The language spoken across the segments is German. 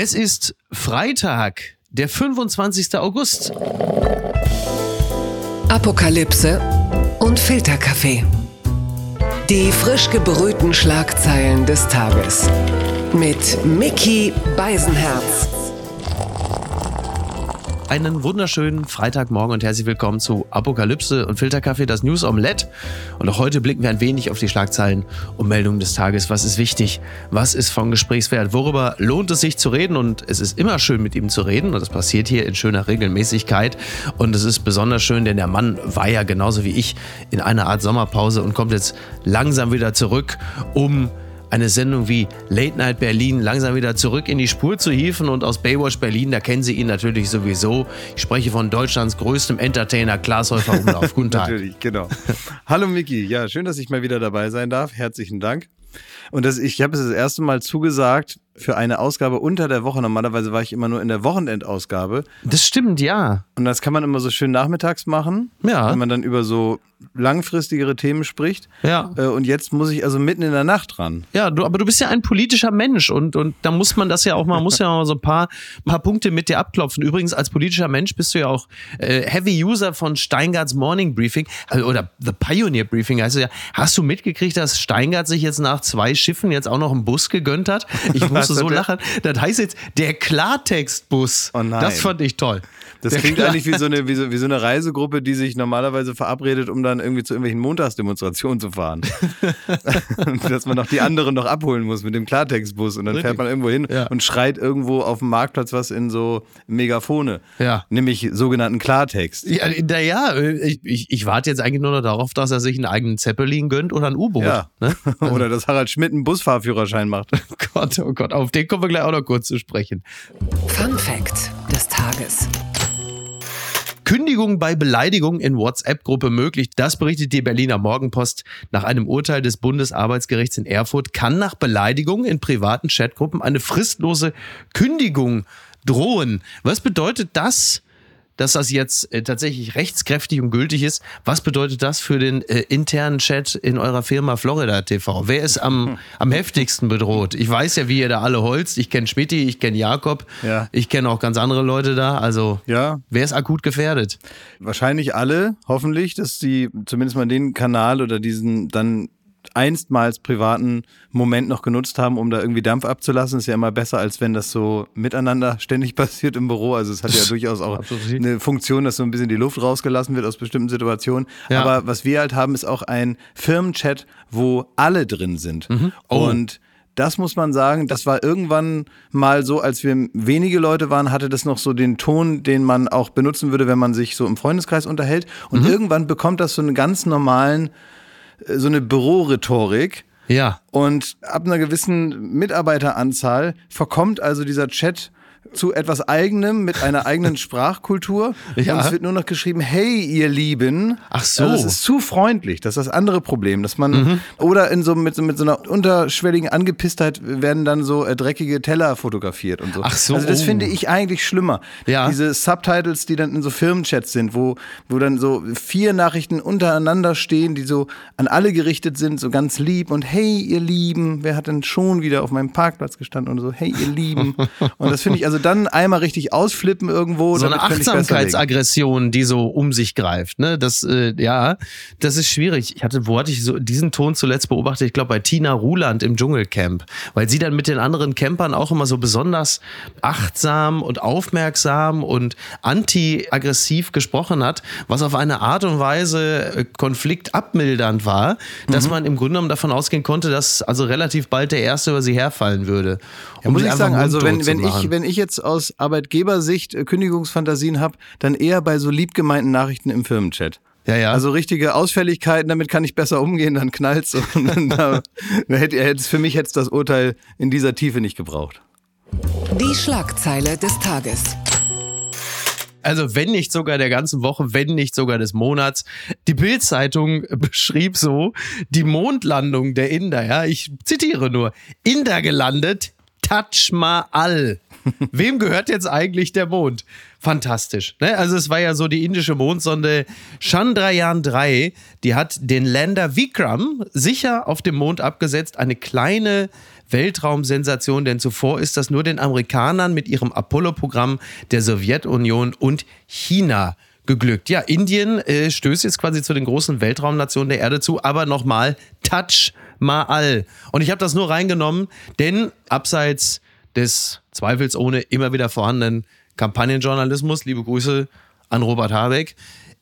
Es ist Freitag, der 25. August. Apokalypse und Filterkaffee. Die frisch gebrühten Schlagzeilen des Tages. Mit Mickey Beisenherz. Einen wunderschönen Freitagmorgen und herzlich willkommen zu Apokalypse und Filterkaffee, das News Omelette. Und auch heute blicken wir ein wenig auf die Schlagzeilen und Meldungen des Tages. Was ist wichtig? Was ist von Gesprächswert? Worüber lohnt es sich zu reden? Und es ist immer schön, mit ihm zu reden. Und das passiert hier in schöner Regelmäßigkeit. Und es ist besonders schön, denn der Mann war ja genauso wie ich in einer Art Sommerpause und kommt jetzt langsam wieder zurück, um eine Sendung wie Late Night Berlin langsam wieder zurück in die Spur zu hieven und aus Baywatch Berlin, da kennen Sie ihn natürlich sowieso. Ich spreche von Deutschlands größtem Entertainer Klaas Häufer Umlauf. Guten Tag. natürlich, genau. Hallo Miki, ja, schön, dass ich mal wieder dabei sein darf. Herzlichen Dank. Und das, ich habe es das erste Mal zugesagt für eine Ausgabe unter der Woche. Normalerweise war ich immer nur in der Wochenendausgabe. Das stimmt, ja. Und das kann man immer so schön nachmittags machen, Ja. wenn man dann über so langfristigere Themen spricht. Ja. Äh, Und jetzt muss ich also mitten in der Nacht ran. Ja, du, aber du bist ja ein politischer Mensch und, und da muss man das ja auch mal, muss ja mal so ein paar, paar Punkte mit dir abklopfen. Übrigens, als politischer Mensch bist du ja auch äh, Heavy User von Steingarts Morning Briefing äh, oder The Pioneer Briefing heißt es ja. Hast du mitgekriegt, dass Steingart sich jetzt nach zwei Schiffen jetzt auch noch einen Bus gegönnt hat? Ich musste so lachen. Das heißt jetzt der Klartextbus. Oh nein. Das fand ich toll. Das Der klingt eigentlich wie so, eine, wie, so, wie so eine Reisegruppe, die sich normalerweise verabredet, um dann irgendwie zu irgendwelchen Montagsdemonstrationen zu fahren. Dass man noch die anderen noch abholen muss mit dem Klartextbus und dann Richtig. fährt man irgendwo hin Ja. und schreit irgendwo auf dem Marktplatz was in so Megafone. Ja. Nämlich sogenannten Klartext. Ja, naja, ich, ich, ich warte jetzt eigentlich nur noch darauf, dass er sich einen eigenen Zeppelin gönnt oder ein U-Boot. Ja. Ne? Oder dass Harald Schmidt einen Busfahrführerschein macht. Gott, oh Gott, auf den kommen wir gleich auch noch kurz zu sprechen. Fun Fact des Tages. Kündigung bei Beleidigung in WhatsApp-Gruppe möglich. Das berichtet die Berliner Morgenpost. Nach einem Urteil des Bundesarbeitsgerichts in Erfurt kann nach Beleidigung in privaten Chatgruppen eine fristlose Kündigung drohen. Was bedeutet das? Dass das jetzt äh, tatsächlich rechtskräftig und gültig ist. Was bedeutet das für den äh, internen Chat in eurer Firma Florida TV? Wer ist am, am heftigsten bedroht? Ich weiß ja, wie ihr da alle holzt. Ich kenne Schmidti, ich kenne Jakob, Ja. ich kenne auch ganz andere Leute da. Also Ja, Wer ist akut gefährdet? Wahrscheinlich alle, hoffentlich, dass sie zumindest mal den Kanal oder diesen dann einstmals privaten Moment noch genutzt haben, um da irgendwie Dampf abzulassen. Ist ja immer besser, als wenn das so miteinander ständig passiert im Büro. Also es hat ja durchaus auch eine Funktion, dass so ein bisschen die Luft rausgelassen wird aus bestimmten Situationen. Ja. Aber was wir halt haben, ist auch ein Firmenchat, wo alle drin sind. Oh. Und das muss man sagen, das war irgendwann mal so, als wir wenige Leute waren, hatte das noch so den Ton, den man auch benutzen würde, wenn man sich so im Freundeskreis unterhält. Und irgendwann bekommt das so einen ganz normalen, so eine Bürorhetorik. Ja. Und ab einer gewissen Mitarbeiteranzahl verkommt also dieser Chat zu etwas eigenem mit einer eigenen Sprachkultur. Ja. Und es wird nur noch geschrieben, hey, ihr Lieben. Ach so. Also es ist zu freundlich. Das ist das andere Problem, dass man Mhm. oder in so mit, so mit so einer unterschwelligen Angepisstheit werden dann so äh, dreckige Teller fotografiert und so. Ach so, Also das oh. finde ich eigentlich schlimmer. Ja. Diese Subtitles, die dann in so Firmenchats sind, wo wo dann so vier Nachrichten untereinander stehen, die so an alle gerichtet sind, so ganz lieb und hey, ihr Lieben, wer hat denn schon wieder auf meinem Parkplatz gestanden und so, hey, ihr Lieben. und das finde ich also dann einmal richtig ausflippen irgendwo. So eine. Achtsamkeitsaggression, die so um sich greift. Ne? Das, äh, ja, das ist schwierig. Ich hatte, wo hatte ich so diesen Ton zuletzt beobachtet? Ich glaube bei Tina Ruland im Dschungelcamp, weil sie dann mit den anderen Campern auch immer so besonders achtsam und aufmerksam und anti-aggressiv gesprochen hat, was auf eine Art und Weise äh, konfliktabmildernd war, dass Mhm. man im Grunde genommen davon ausgehen konnte, dass also relativ bald der Erste über sie herfallen würde. Ja, muss ich sagen, also wenn, wenn, ich, wenn ich jetzt aus Arbeitgebersicht äh, Kündigungsfantasien habe, dann eher bei so lieb gemeinten Nachrichten im Firmenchat. Ja, ja. Also richtige Ausfälligkeiten, damit kann ich besser umgehen, dann knallt's. Und dann, da, hätte, hätte, für mich hätte es das Urteil in dieser Tiefe nicht gebraucht. Die Schlagzeile des Tages. Also wenn nicht sogar der ganzen Woche, wenn nicht sogar des Monats. Die Bild-Zeitung beschrieb so die Mondlandung der Inder. Ja, ich zitiere nur: Inder gelandet, Taj Mahal. Wem gehört jetzt eigentlich der Mond? Fantastisch. Ne? Also es war ja so die indische Mondsonde Chandrayaan 3, die hat den Lander Vikram sicher auf dem Mond abgesetzt. Eine kleine Weltraumsensation, denn zuvor ist das nur den Amerikanern mit ihrem Apollo-Programm der Sowjetunion und China geglückt. Ja, Indien äh, stößt jetzt quasi zu den großen Weltraumnationen der Erde zu, aber nochmal Touch Mahal. Und ich habe das nur reingenommen, denn abseits des zweifelsohne immer wieder vorhandenen Kampagnenjournalismus, liebe Grüße an Robert Habeck,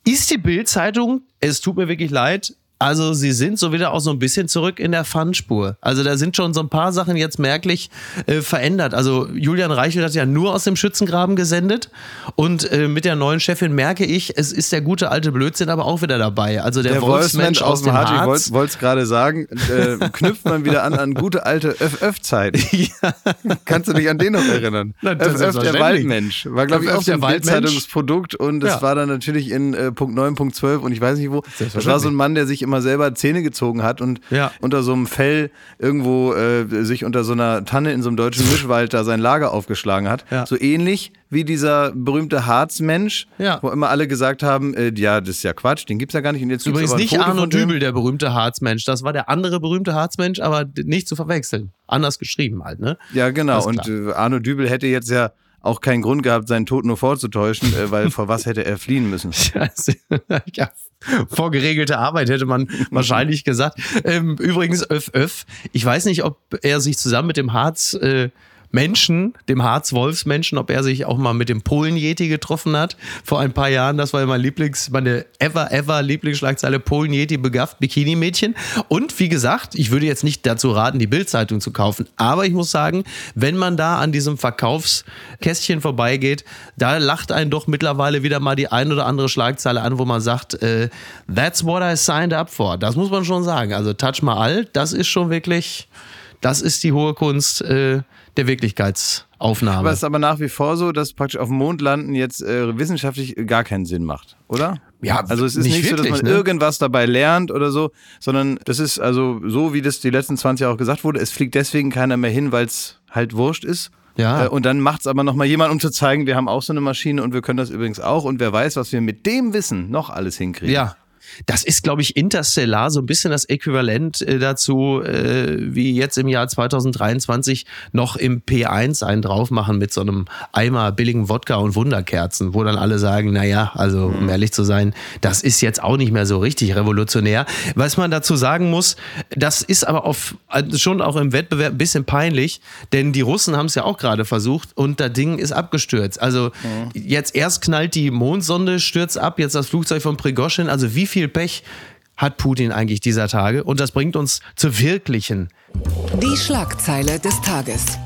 ist die Bild-Zeitung, es tut mir wirklich leid, also sie sind so wieder auch so ein bisschen zurück in der Fun-Spur. Also da sind schon so ein paar Sachen jetzt merklich äh, verändert. Also Julian Reichel hat ja nur aus dem Schützengraben gesendet und äh, mit der neuen Chefin merke ich, es ist der gute alte Blödsinn aber auch wieder dabei. Also der, Der Wolfsmensch Wolfsmensch aus dem Harz. wollte es gerade sagen, äh, knüpft man wieder an an gute alte Öff-Öff-Zeit. Kannst du dich an den noch erinnern? Na, das Öff-Öff, der. Waldmensch. War, glaube ich, auch ein. Bildzeitungsprodukt und es Ja. war dann natürlich in äh, Punkt 9, Punkt 12 und ich weiß nicht wo. Das war so ein Mann, der sich immer selber Zähne gezogen hat und Ja. unter so einem Fell irgendwo äh, sich unter so einer Tanne in so einem deutschen Mischwald da sein Lager aufgeschlagen hat. Ja. So ähnlich wie dieser berühmte Harzmensch, Ja. wo immer alle gesagt haben, äh, ja, das ist ja Quatsch, den gibt's ja gar nicht. Und jetzt Übrigens aber nicht Arno. Dübel, der berühmte Harzmensch. Das war der andere berühmte Harzmensch, aber nicht zu verwechseln. Anders geschrieben halt, ne? Ja, genau. Und äh, Arno Dübel hätte jetzt ja auch keinen Grund gehabt, seinen Tod nur vorzutäuschen, äh, weil vor was hätte er fliehen müssen? ja, vor geregelte Arbeit hätte man wahrscheinlich gesagt. Ähm, übrigens, Öff Öff, ich weiß nicht, ob er sich zusammen mit dem Harz äh, Menschen, dem Harz-Wolfsmenschen, ob er sich auch mal mit dem Polen-Yeti getroffen hat. Vor ein paar Jahren, das war ja mein Lieblings, meine ever, ever Lieblingsschlagzeile Polen-Yeti begafft Bikini-Mädchen. Und wie gesagt, ich würde jetzt nicht dazu raten, die Bildzeitung zu kaufen. Aber ich muss sagen, wenn man da an diesem Verkaufskästchen vorbeigeht, da lacht einen doch mittlerweile wieder mal die ein oder andere Schlagzeile an, wo man sagt, äh, that's what I signed up for. Das muss man schon sagen. Also Touch Mahal, das ist schon wirklich, das ist die hohe Kunst äh, der Wirklichkeitsaufnahme. Aber es ist aber nach wie vor so, dass praktisch auf dem Mond landen jetzt äh, wissenschaftlich gar keinen Sinn macht, oder? Ja, also es ist nicht nicht, so, dass wirklich, man ne? irgendwas dabei lernt oder so, sondern das ist also so, wie das die letzten 20 Jahre auch gesagt wurde, es fliegt deswegen keiner mehr hin, weil es halt wurscht ist. Ja. Äh, und dann macht es aber nochmal jemand, um zu zeigen, wir haben auch so eine Maschine und wir können das übrigens auch und wer weiß, was wir mit dem Wissen noch alles hinkriegen. Ja. Das ist, glaube ich, interstellar so ein bisschen das Äquivalent äh, dazu, äh, wie jetzt im Jahr 2023 noch im P1 einen drauf machen mit so einem Eimer billigen Wodka und Wunderkerzen, wo dann alle sagen, naja, also um ehrlich zu sein, das ist jetzt auch nicht mehr so richtig revolutionär. Was man dazu sagen muss, das ist aber auf, also schon auch im Wettbewerb ein bisschen peinlich, denn die Russen haben es ja auch gerade versucht und das Ding ist abgestürzt. Also jetzt erst knallt die Mondsonde, stürzt ab, jetzt das Flugzeug von Prigoschin. Also wie viel Pech hat Putin eigentlich dieser Tage? Und das bringt uns zur wirklichen. Die Schlagzeile des Tages.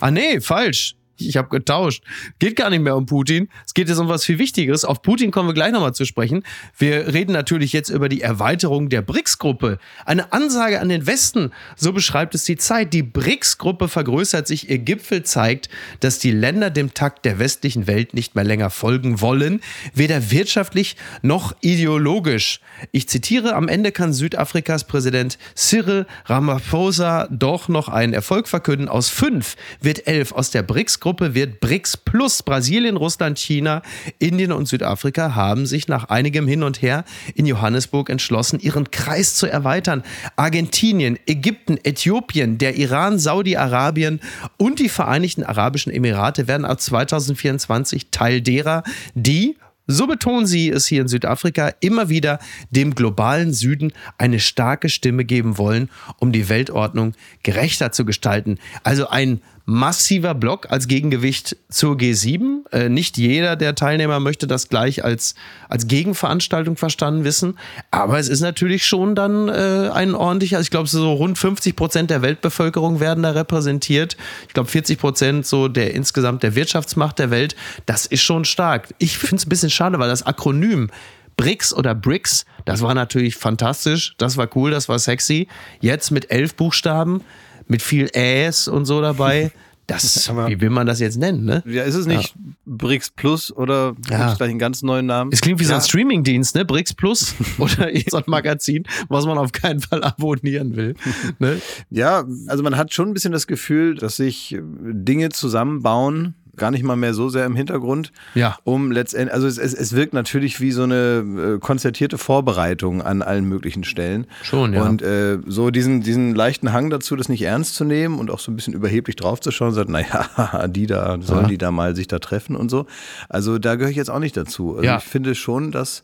Ah nee, falsch. Ich habe getauscht. Geht gar nicht mehr um Putin. Es geht jetzt um was viel Wichtigeres. Auf Putin kommen wir gleich nochmal zu sprechen. Wir reden natürlich jetzt über die Erweiterung der BRICS-Gruppe. Eine Ansage an den Westen, so beschreibt es die Zeit. Die BRICS-Gruppe vergrößert sich. Ihr Gipfel zeigt, dass die Länder dem Takt der westlichen Welt nicht mehr länger folgen wollen, weder wirtschaftlich noch ideologisch. Ich zitiere, am Ende kann Südafrikas Präsident Cyril Ramaphosa doch noch einen Erfolg verkünden. Aus fünf wird elf. Aus der BRICS-Gruppe wird BRICS plus Brasilien, Russland, China, Indien und Südafrika haben sich nach einigem Hin und Her in Johannesburg entschlossen, ihren Kreis zu erweitern. Argentinien, Ägypten, Äthiopien, der Iran, Saudi-Arabien und die Vereinigten Arabischen Emirate werden ab 2024 Teil derer, die so betonen sie es hier in Südafrika immer wieder dem globalen Süden eine starke Stimme geben wollen, um die Weltordnung gerechter zu gestalten. Also ein massiver Block als Gegengewicht zur G7. Äh, nicht jeder der Teilnehmer möchte das gleich als, als Gegenveranstaltung verstanden wissen. Aber es ist natürlich schon dann äh, ein ordentlicher, ich glaube, so rund 50 Prozent der Weltbevölkerung werden da repräsentiert. Ich glaube, 40 Prozent so der insgesamt der Wirtschaftsmacht der Welt. Das ist schon stark. Ich finde es ein bisschen schade, weil das Akronym BRICS oder BRICS, das war natürlich fantastisch, das war cool, das war sexy. Jetzt mit elf Buchstaben, mit viel Äs und so dabei. Das, wie will man das jetzt nennen, ne? Ja, ist es nicht BRICS Plus oder Ja. gleich einen ganz neuen Namen? Es klingt wie so ein Ja. Streamingdienst, ne? BRICS Plus oder so ein Magazin, was man auf keinen Fall abonnieren will. Ne? Ja, also man hat schon ein bisschen das Gefühl, dass sich Dinge zusammenbauen, gar nicht mal mehr so sehr im Hintergrund. Ja. Um letztendlich, also es, es, es wirkt natürlich wie so eine äh, konzertierte Vorbereitung an allen möglichen Stellen. Schon, ja. Und äh, so diesen, diesen leichten Hang dazu, das nicht ernst zu nehmen und auch so ein bisschen überheblich draufzuschauen, sagt, naja, die da, sollen Ja. die da mal sich da treffen und so. Also da gehöre ich jetzt auch nicht dazu. Also Ja. ich finde schon, dass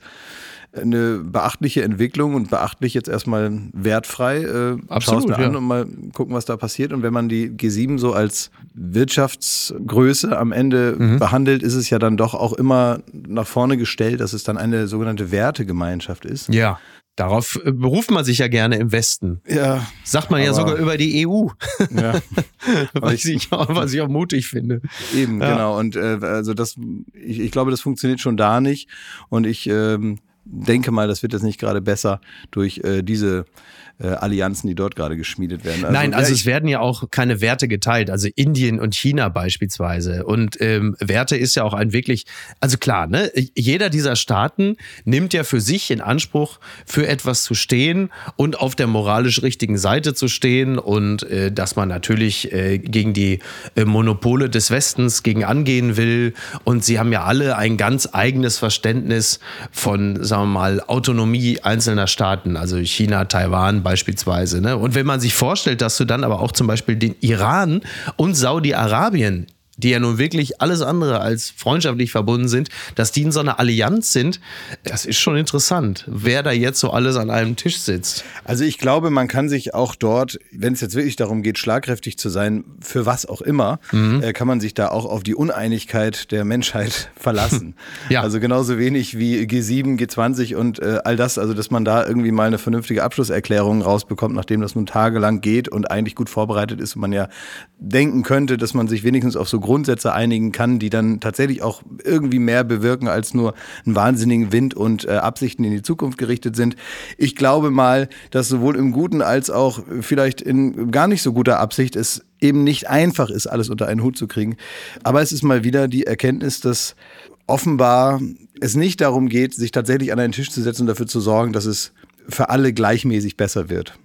eine beachtliche Entwicklung und beachtlich jetzt erstmal wertfrei. Äh, Absolut, mir ja. an und mal gucken, was da passiert. Und wenn man die G7 so als Wirtschaftsgröße am Ende Mhm. behandelt, ist es ja dann doch auch immer nach vorne gestellt, dass es dann eine sogenannte Wertegemeinschaft ist. Ja. Darauf äh, beruft man sich ja gerne im Westen. Ja, Sagt man ja sogar über die EU. ja. was, ich, auch- was ich auch mutig finde. Eben, Ja. genau. Und äh, also das, ich, ich glaube, das funktioniert schon da nicht. Und ich ähm, denke mal, das wird jetzt nicht gerade besser durch äh, diese äh, Allianzen, die dort gerade geschmiedet werden. Nein, ja, also ich, es werden ja auch keine Werte geteilt, also Indien und China beispielsweise. Und ähm, Werte ist ja auch ein wirklich, also klar, ne, jeder dieser Staaten nimmt ja für sich in Anspruch, für etwas zu stehen und auf der moralisch richtigen Seite zu stehen und äh, dass man natürlich äh, gegen die äh, Monopole des Westens gegen angehen will. Und sie haben ja alle ein ganz eigenes Verständnis von, sagen wir mal, Autonomie einzelner Staaten, also China, Taiwan beispielsweise. Ne? Und wenn man sich vorstellt, dass du dann aber auch zum Beispiel den Iran und Saudi-Arabien die ja nun wirklich alles andere als freundschaftlich verbunden sind, dass die in so einer Allianz sind, das ist schon interessant, wer da jetzt so alles an einem Tisch sitzt. also ich glaube, man kann sich auch dort, wenn es jetzt wirklich darum geht, schlagkräftig zu sein, für was auch immer, Mhm. äh, kann man sich da auch auf die Uneinigkeit der Menschheit verlassen. Ja. Also genauso wenig wie G7, G20 und äh, all das, also dass man da irgendwie mal eine vernünftige Abschlusserklärung rausbekommt, nachdem das nun tagelang geht und eigentlich gut vorbereitet ist und man ja denken könnte, dass man sich wenigstens auf so Grundsätze einigen kann, die dann tatsächlich auch irgendwie mehr bewirken als nur einen wahnsinnigen Wind und äh, Absichten in die Zukunft gerichtet sind. Ich glaube mal, dass sowohl im Guten als auch vielleicht in gar nicht so guter Absicht es eben nicht einfach ist, alles unter einen Hut zu kriegen. Aber es ist mal wieder die Erkenntnis, dass offenbar es nicht darum geht, sich tatsächlich an einen Tisch zu setzen und dafür zu sorgen, dass es für alle gleichmäßig besser wird.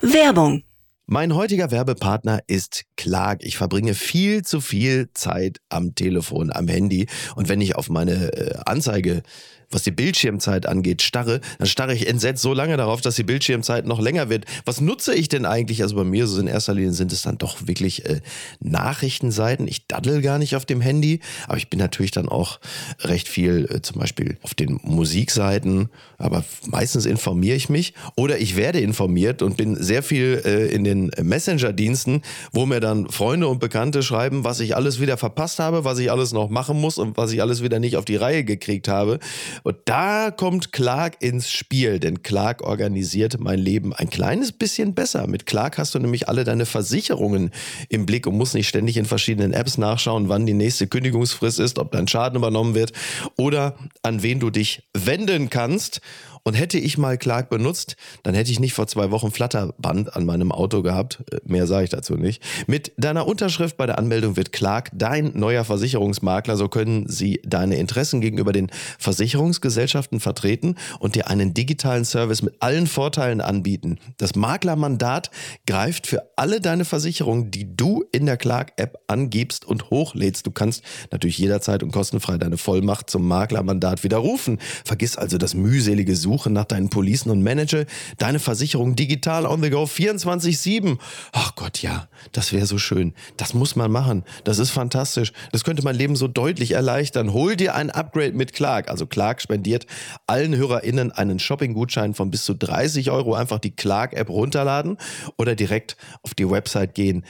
Werbung. Mein heutiger Werbepartner ist Clark. Ich verbringe viel zu viel Zeit am Telefon, am Handy. Und wenn ich auf meine äh, Anzeige, was die Bildschirmzeit angeht, starre, dann starre ich entsetzt so lange darauf, dass die Bildschirmzeit noch länger wird. Was nutze ich denn eigentlich? Also bei mir so in erster Linie sind es dann doch wirklich äh, Nachrichtenseiten. Ich daddel gar nicht auf dem Handy, aber ich bin natürlich dann auch recht viel äh, zum Beispiel auf den Musikseiten. Aber meistens informiere ich mich oder ich werde informiert und bin sehr viel äh, in den Messenger-Diensten, wo mir dann Freunde und Bekannte schreiben, was ich alles wieder verpasst habe, was ich alles noch machen muss und was ich alles wieder nicht auf die Reihe gekriegt habe. Und da kommt Clark ins Spiel, denn Clark organisiert mein Leben ein kleines bisschen besser. Mit Clark hast du nämlich alle deine Versicherungen im Blick und musst nicht ständig in verschiedenen Apps nachschauen, wann die nächste Kündigungsfrist ist, ob dein Schaden übernommen wird oder an wen du dich wenden kannst. Und hätte ich mal Clark benutzt, dann hätte ich nicht vor zwei Wochen Flatterband an meinem Auto gehabt. Äh, Mehr sage ich dazu nicht. Mit deiner Unterschrift bei der Anmeldung wird Clark dein neuer Versicherungsmakler. So können sie deine Interessen gegenüber den Versicherungsgesellschaften vertreten und dir einen digitalen Service mit allen Vorteilen anbieten. Das Maklermandat greift für alle deine Versicherungen, die du in der Clark-App angibst und hochlädst. Du kannst natürlich jederzeit und kostenfrei deine Vollmacht zum Maklermandat widerrufen. Vergiss also das mühselige Suchen nach deinen Policen und manage deine Versicherung digital on the go 24-7. Ach Gott, ja, das wäre so schön. Das muss man machen. Das ist fantastisch. Das könnte mein Leben so deutlich erleichtern. Hol dir ein Upgrade mit Clark. Also Clark spendiert allen HörerInnen einen Shopping-Gutschein von bis zu 30 Euro. Einfach die Clark-App runterladen oder direkt auf die Website gehen.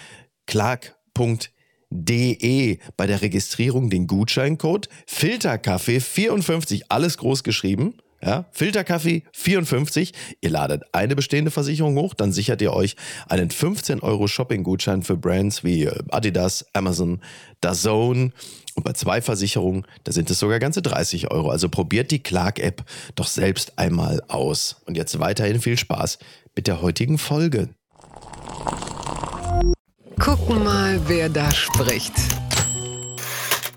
Clark.de bei der Registrierung den Gutscheincode Filterkaffee 54, alles groß geschrieben. Ja, Filterkaffee 54. Ihr ladet eine bestehende Versicherung hoch, dann sichert ihr euch einen 15 Euro Shopping-Gutschein für Brands wie äh, Adidas, Amazon, DAZN. Und bei zwei Versicherungen, da sind es sogar ganze 30 Euro. Also probiert die Clark-App doch selbst einmal aus. Und jetzt weiterhin viel Spaß mit der heutigen Folge. Gucken mal, wer da spricht.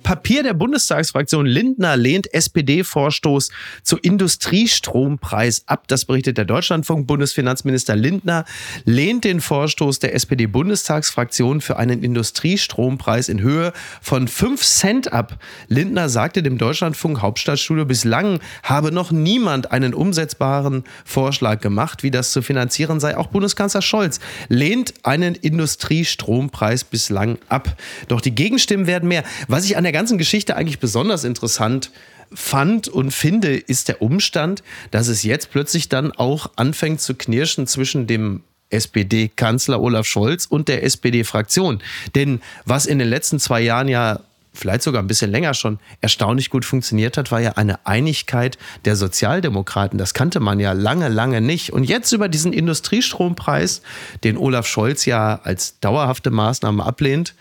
Papier der Bundestagsfraktion Lindner lehnt SPD-Vorstoß zu Industriestrompreis ab. Das berichtet der Deutschlandfunk. Bundesfinanzminister Lindner lehnt den Vorstoß der SPD-Bundestagsfraktion für einen Industriestrompreis in Höhe von 5 Cent ab. Lindner sagte dem Deutschlandfunk Hauptstadtstudio, bislang habe noch niemand einen umsetzbaren Vorschlag gemacht, wie das zu finanzieren sei. Auch Bundeskanzler Scholz lehnt einen Industriestrompreis bislang ab. Doch die Gegenstimmen werden mehr. Was ich an der ganzen Geschichte eigentlich besonders interessant fand und finde, ist der Umstand, dass es jetzt plötzlich dann auch anfängt zu knirschen zwischen dem SPD-Kanzler Olaf Scholz und der SPD-Fraktion. Denn was in den letzten zwei Jahren ja vielleicht sogar ein bisschen länger schon erstaunlich gut funktioniert hat, war ja eine Einigkeit der Sozialdemokraten. Das kannte man ja lange, lange nicht. Und jetzt über diesen Industriestrompreis, den Olaf Scholz ja als dauerhafte Maßnahme ablehnt,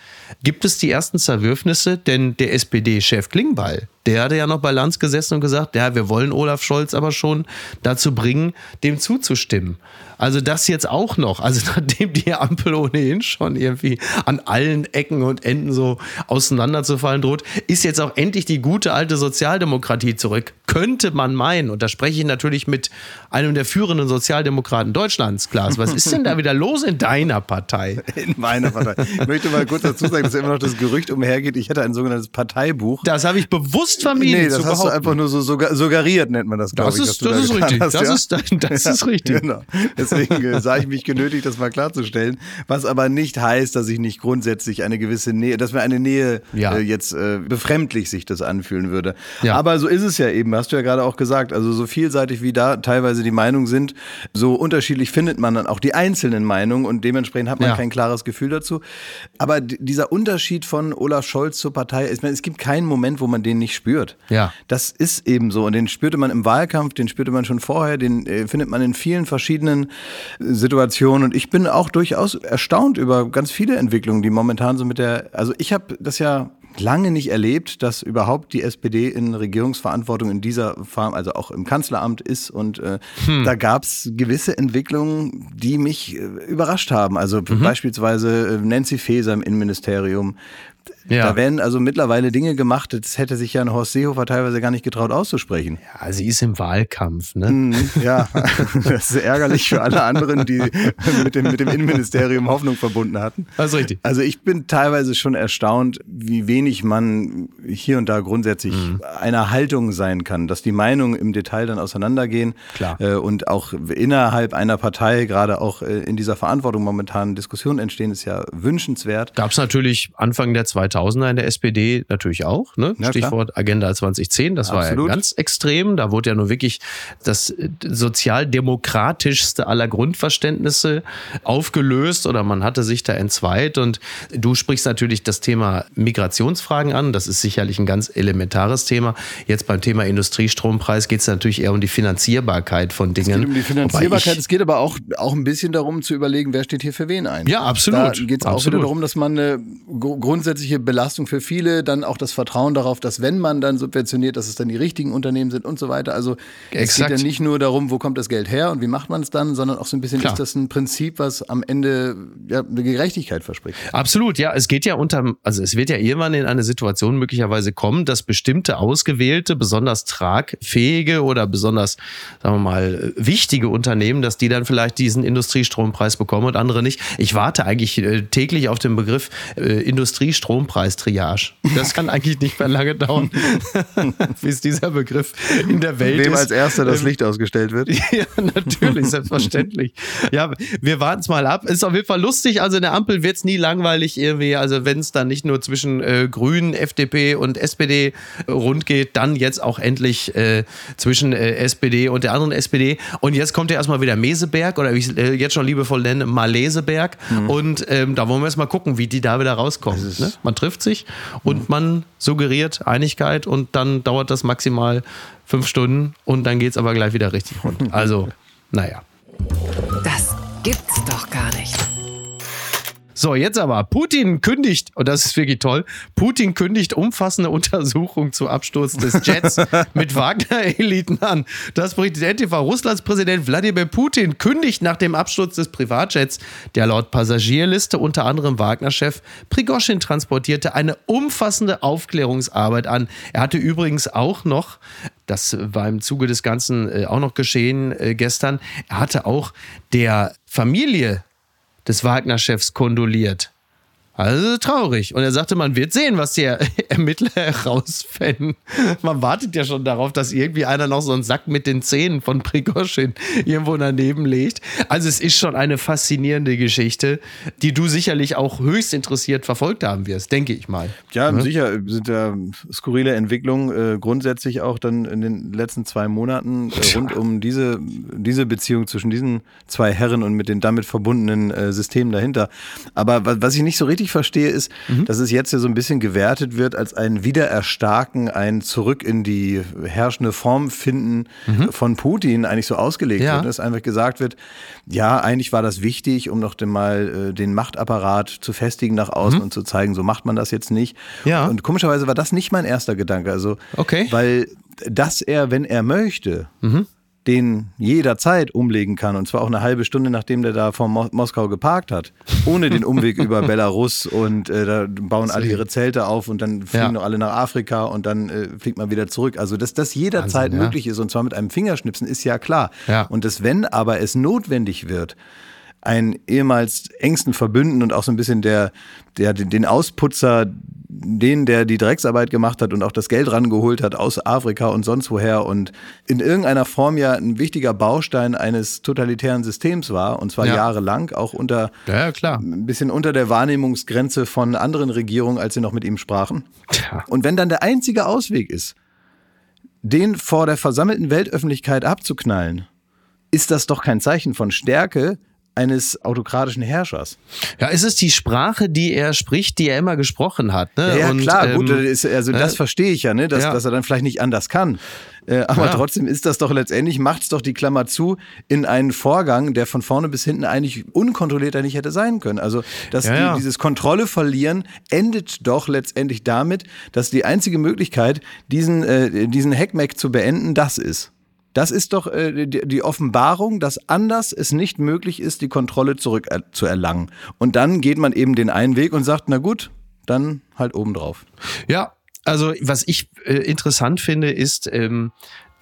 gibt es die ersten Zerwürfnisse, denn der SPD-Chef Klingbeil, der hatte ja noch bei Lanz gesessen und gesagt, ja, wir wollen Olaf Scholz aber schon dazu bringen, dem zuzustimmen. Also das jetzt auch noch, also nachdem die Ampel ohnehin schon irgendwie an allen Ecken und Enden so auseinanderzufallen droht, ist jetzt auch endlich die gute alte Sozialdemokratie zurück. Könnte man meinen. Und da spreche ich natürlich mit einem der führenden Sozialdemokraten Deutschlands, Klaas. Was ist denn da wieder los in deiner Partei? In meiner Partei. Ich möchte mal kurz dazu sagen, dass immer noch das Gerücht umhergeht, ich hätte ein sogenanntes Parteibuch. Das habe ich bewusst vermieden. Nee, das hast du einfach nur so suggeriert, nennt man das, glaube ich. Ist, das da ist richtig. Hast, das, ja? ist, das ist richtig. Genau. Deswegen äh, sah ich mich genötigt, das mal klarzustellen. Was aber nicht heißt, dass ich nicht grundsätzlich eine gewisse Nähe, dass mir eine Nähe Ja. äh, jetzt äh, befremdlich sich das anfühlen würde. Ja. Aber so ist es ja eben, hast du ja gerade auch gesagt. Also so vielseitig wie da teilweise die Meinungen sind, so unterschiedlich findet man dann auch die einzelnen Meinungen und dementsprechend hat man Ja. kein klares Gefühl dazu. Aber dieser Unterschied von Olaf Scholz zur Partei, ich meine, es gibt keinen Moment, wo man den nicht spürt. Ja. Das ist eben so und den spürte man im Wahlkampf, den spürte man schon vorher, den äh, findet man in vielen verschiedenen Situationen und ich bin auch durchaus erstaunt über ganz viele Entwicklungen, die momentan so mit der, also ich habe das ja lange nicht erlebt, dass überhaupt die SPD in Regierungsverantwortung in dieser Form, also auch im Kanzleramt ist und äh, Hm. da gab es gewisse Entwicklungen, die mich äh, überrascht haben. Also Mhm. beispielsweise äh, Nancy Faeser im Innenministerium. Ja. Da werden also mittlerweile Dinge gemacht, das hätte sich ja ein Horst Seehofer teilweise gar nicht getraut auszusprechen. Ja, sie ist im Wahlkampf, ne? Mhm, Ja, das ist ärgerlich für alle anderen, die mit dem, mit dem Innenministerium Hoffnung verbunden hatten. Das ist richtig. Also ich bin teilweise schon erstaunt, wie wenig man hier und da grundsätzlich Mhm. einer Haltung sein kann, dass die Meinungen im Detail dann auseinandergehen Klar. Äh, und auch innerhalb einer Partei gerade auch äh, in dieser Verantwortung momentan Diskussionen entstehen, ist ja wünschenswert. Gab es natürlich Anfang der 2000er in der SPD natürlich auch. Ne? Ja, Stichwort Agenda 2010, das war ja Absolut. ganz extrem. Da wurde ja nur wirklich das äh, sozialdemokratischste aller Grundverständnisse aufgelöst oder man hatte sich da entzweit. Und du sprichst natürlich das Thema Migrationsfragen an. Das ist sicherlich ein ganz elementares Thema. Jetzt beim Thema Industriestrompreis geht es natürlich eher um die Finanzierbarkeit von Dingen. Es geht um die Finanzierbarkeit, es geht aber auch, auch ein bisschen darum zu überlegen, wer steht hier für wen ein. Ja, absolut. Da geht es auch Absolut. wieder darum, dass man eine gru- grundsätzliche Belastung für viele, dann auch das Vertrauen darauf, dass wenn man dann subventioniert, dass es dann die richtigen Unternehmen sind und so weiter. Also es Exakt. geht ja nicht nur darum, wo kommt das Geld her und wie macht man es dann, sondern auch so ein bisschen Klar. ist das ein Prinzip, was am Ende ja, eine Gerechtigkeit verspricht. Absolut, ja. Es geht ja unter, also es wird ja irgendwann in eine Situation möglicherweise kommen, dass bestimmte ausgewählte, besonders tragfähige oder besonders, sagen wir mal, wichtige Unternehmen, dass die dann vielleicht diesen Industriestrompreis bekommen und andere nicht. Ich warte eigentlich äh, täglich auf den Begriff äh, Industriestrompreis-Triage. Das kann eigentlich nicht mehr lange dauern, bis dieser Begriff in der Welt Wem ist. als erster das Ähm, Licht ausgestellt wird. ja, natürlich, selbstverständlich. Ja, wir warten es mal ab. Ist auf jeden Fall lustig. Also in der Ampel wird es nie langweilig irgendwie. Also wenn es dann nicht nur zwischen äh, Grünen, FDP und SPD rund geht, dann jetzt auch endlich äh, zwischen äh, SPD und der anderen SPD. Und jetzt kommt ja erstmal wieder Meseberg oder wie ich es äh, jetzt schon liebevoll nenne, Maleseberg. Und ähm, da wollen wir jetzt mal gucken, wie die da wieder rauskommen. Ne? Man trifft sich und man suggeriert Einigkeit und dann dauert das maximal fünf Stunden und dann geht es aber gleich wieder richtig rund. Also, naja. Das gibt's doch gar nicht. So, jetzt aber. Putin kündigt, und das ist wirklich toll, Putin kündigt umfassende Untersuchung zu Absturz des Jets mit Wagner-Eliten an. Das berichtet NTV. Russlands Präsident Wladimir Putin kündigt nach dem Absturz des Privatjets, der laut Passagierliste unter anderem Wagner-Chef Prigoschin transportierte, eine umfassende Aufklärungsarbeit an. Er hatte übrigens auch noch das war im Zuge des Ganzen äh, auch noch geschehen äh, gestern. Er hatte auch der Familie des Wagner-Chefs kondoliert. Also traurig. Und er sagte, man wird sehen, was die Ermittler herausfinden. Man wartet ja schon darauf, dass irgendwie einer noch so einen Sack mit den Zähnen von Prigoschin irgendwo daneben legt. Also es ist schon eine faszinierende Geschichte, die du sicherlich auch höchst interessiert verfolgt haben wirst, denke ich mal. Ja, mhm. sicher sind da skurrile Entwicklungen äh, grundsätzlich auch dann in den letzten zwei Monaten äh, rund um diese, diese Beziehung zwischen diesen zwei Herren und mit den damit verbundenen äh, Systemen dahinter. Aber was ich nicht so richtig richtig verstehe, ist, mhm. dass es jetzt ja so ein bisschen gewertet wird als ein Wiedererstarken, ein Zurück in die herrschende Form finden mhm. von Putin eigentlich so ausgelegt ja. wird. Dass einfach gesagt wird, ja, eigentlich war das wichtig, um noch mal äh, den Machtapparat zu festigen nach außen mhm. und zu zeigen, so macht man das jetzt nicht. Ja. Und komischerweise war das nicht mein erster Gedanke. Also, okay. weil dass er, wenn er möchte, mhm den jederzeit umlegen kann und zwar auch eine halbe Stunde, nachdem der da vor Mo Moskau geparkt hat, ohne den Umweg über Belarus und äh, da bauen alle ihre Zelte auf und dann fliegen ja. noch alle nach Afrika und dann äh, fliegt man wieder zurück. Also dass das jederzeit Wahnsinn, möglich ist und zwar mit einem Fingerschnipsen ist ja klar. Ja. Und dass wenn aber es notwendig wird, einen ehemals engsten Verbündeten und auch so ein bisschen der, der den Ausputzer, den, der die Drecksarbeit gemacht hat und auch das Geld rangeholt hat aus Afrika und sonst woher und in irgendeiner Form ja ein wichtiger Baustein eines totalitären Systems war und zwar ja. jahrelang, auch unter ja, klar. ein bisschen unter der Wahrnehmungsgrenze von anderen Regierungen, als sie noch mit ihm sprachen. Ja. Und wenn dann der einzige Ausweg ist, den vor der versammelten Weltöffentlichkeit abzuknallen, ist das doch kein Zeichen von Stärke, eines autokratischen Herrschers. Ja, ist es die Sprache, die er spricht, die er immer gesprochen hat? Ne? Ja, ja Und, klar, ähm, gut, also das äh, verstehe ich ja, ne? dass, ja. dass er dann vielleicht nicht anders kann. Äh, aber ja. trotzdem ist das doch letztendlich, macht es doch die Klammer zu in einen Vorgang, der von vorne bis hinten eigentlich unkontrollierter nicht hätte sein können. Also dass ja, die, dieses Kontrolle verlieren endet doch letztendlich damit, dass die einzige Möglichkeit, diesen, äh, diesen Hackmack zu beenden, das ist. Das ist doch äh, die, die, Offenbarung, dass anders es nicht möglich ist, die Kontrolle zurück äh, zu erlangen. Und dann geht man eben den einen Weg und sagt, na gut, dann halt obendrauf. Ja, also was ich äh, interessant finde, ist, ähm,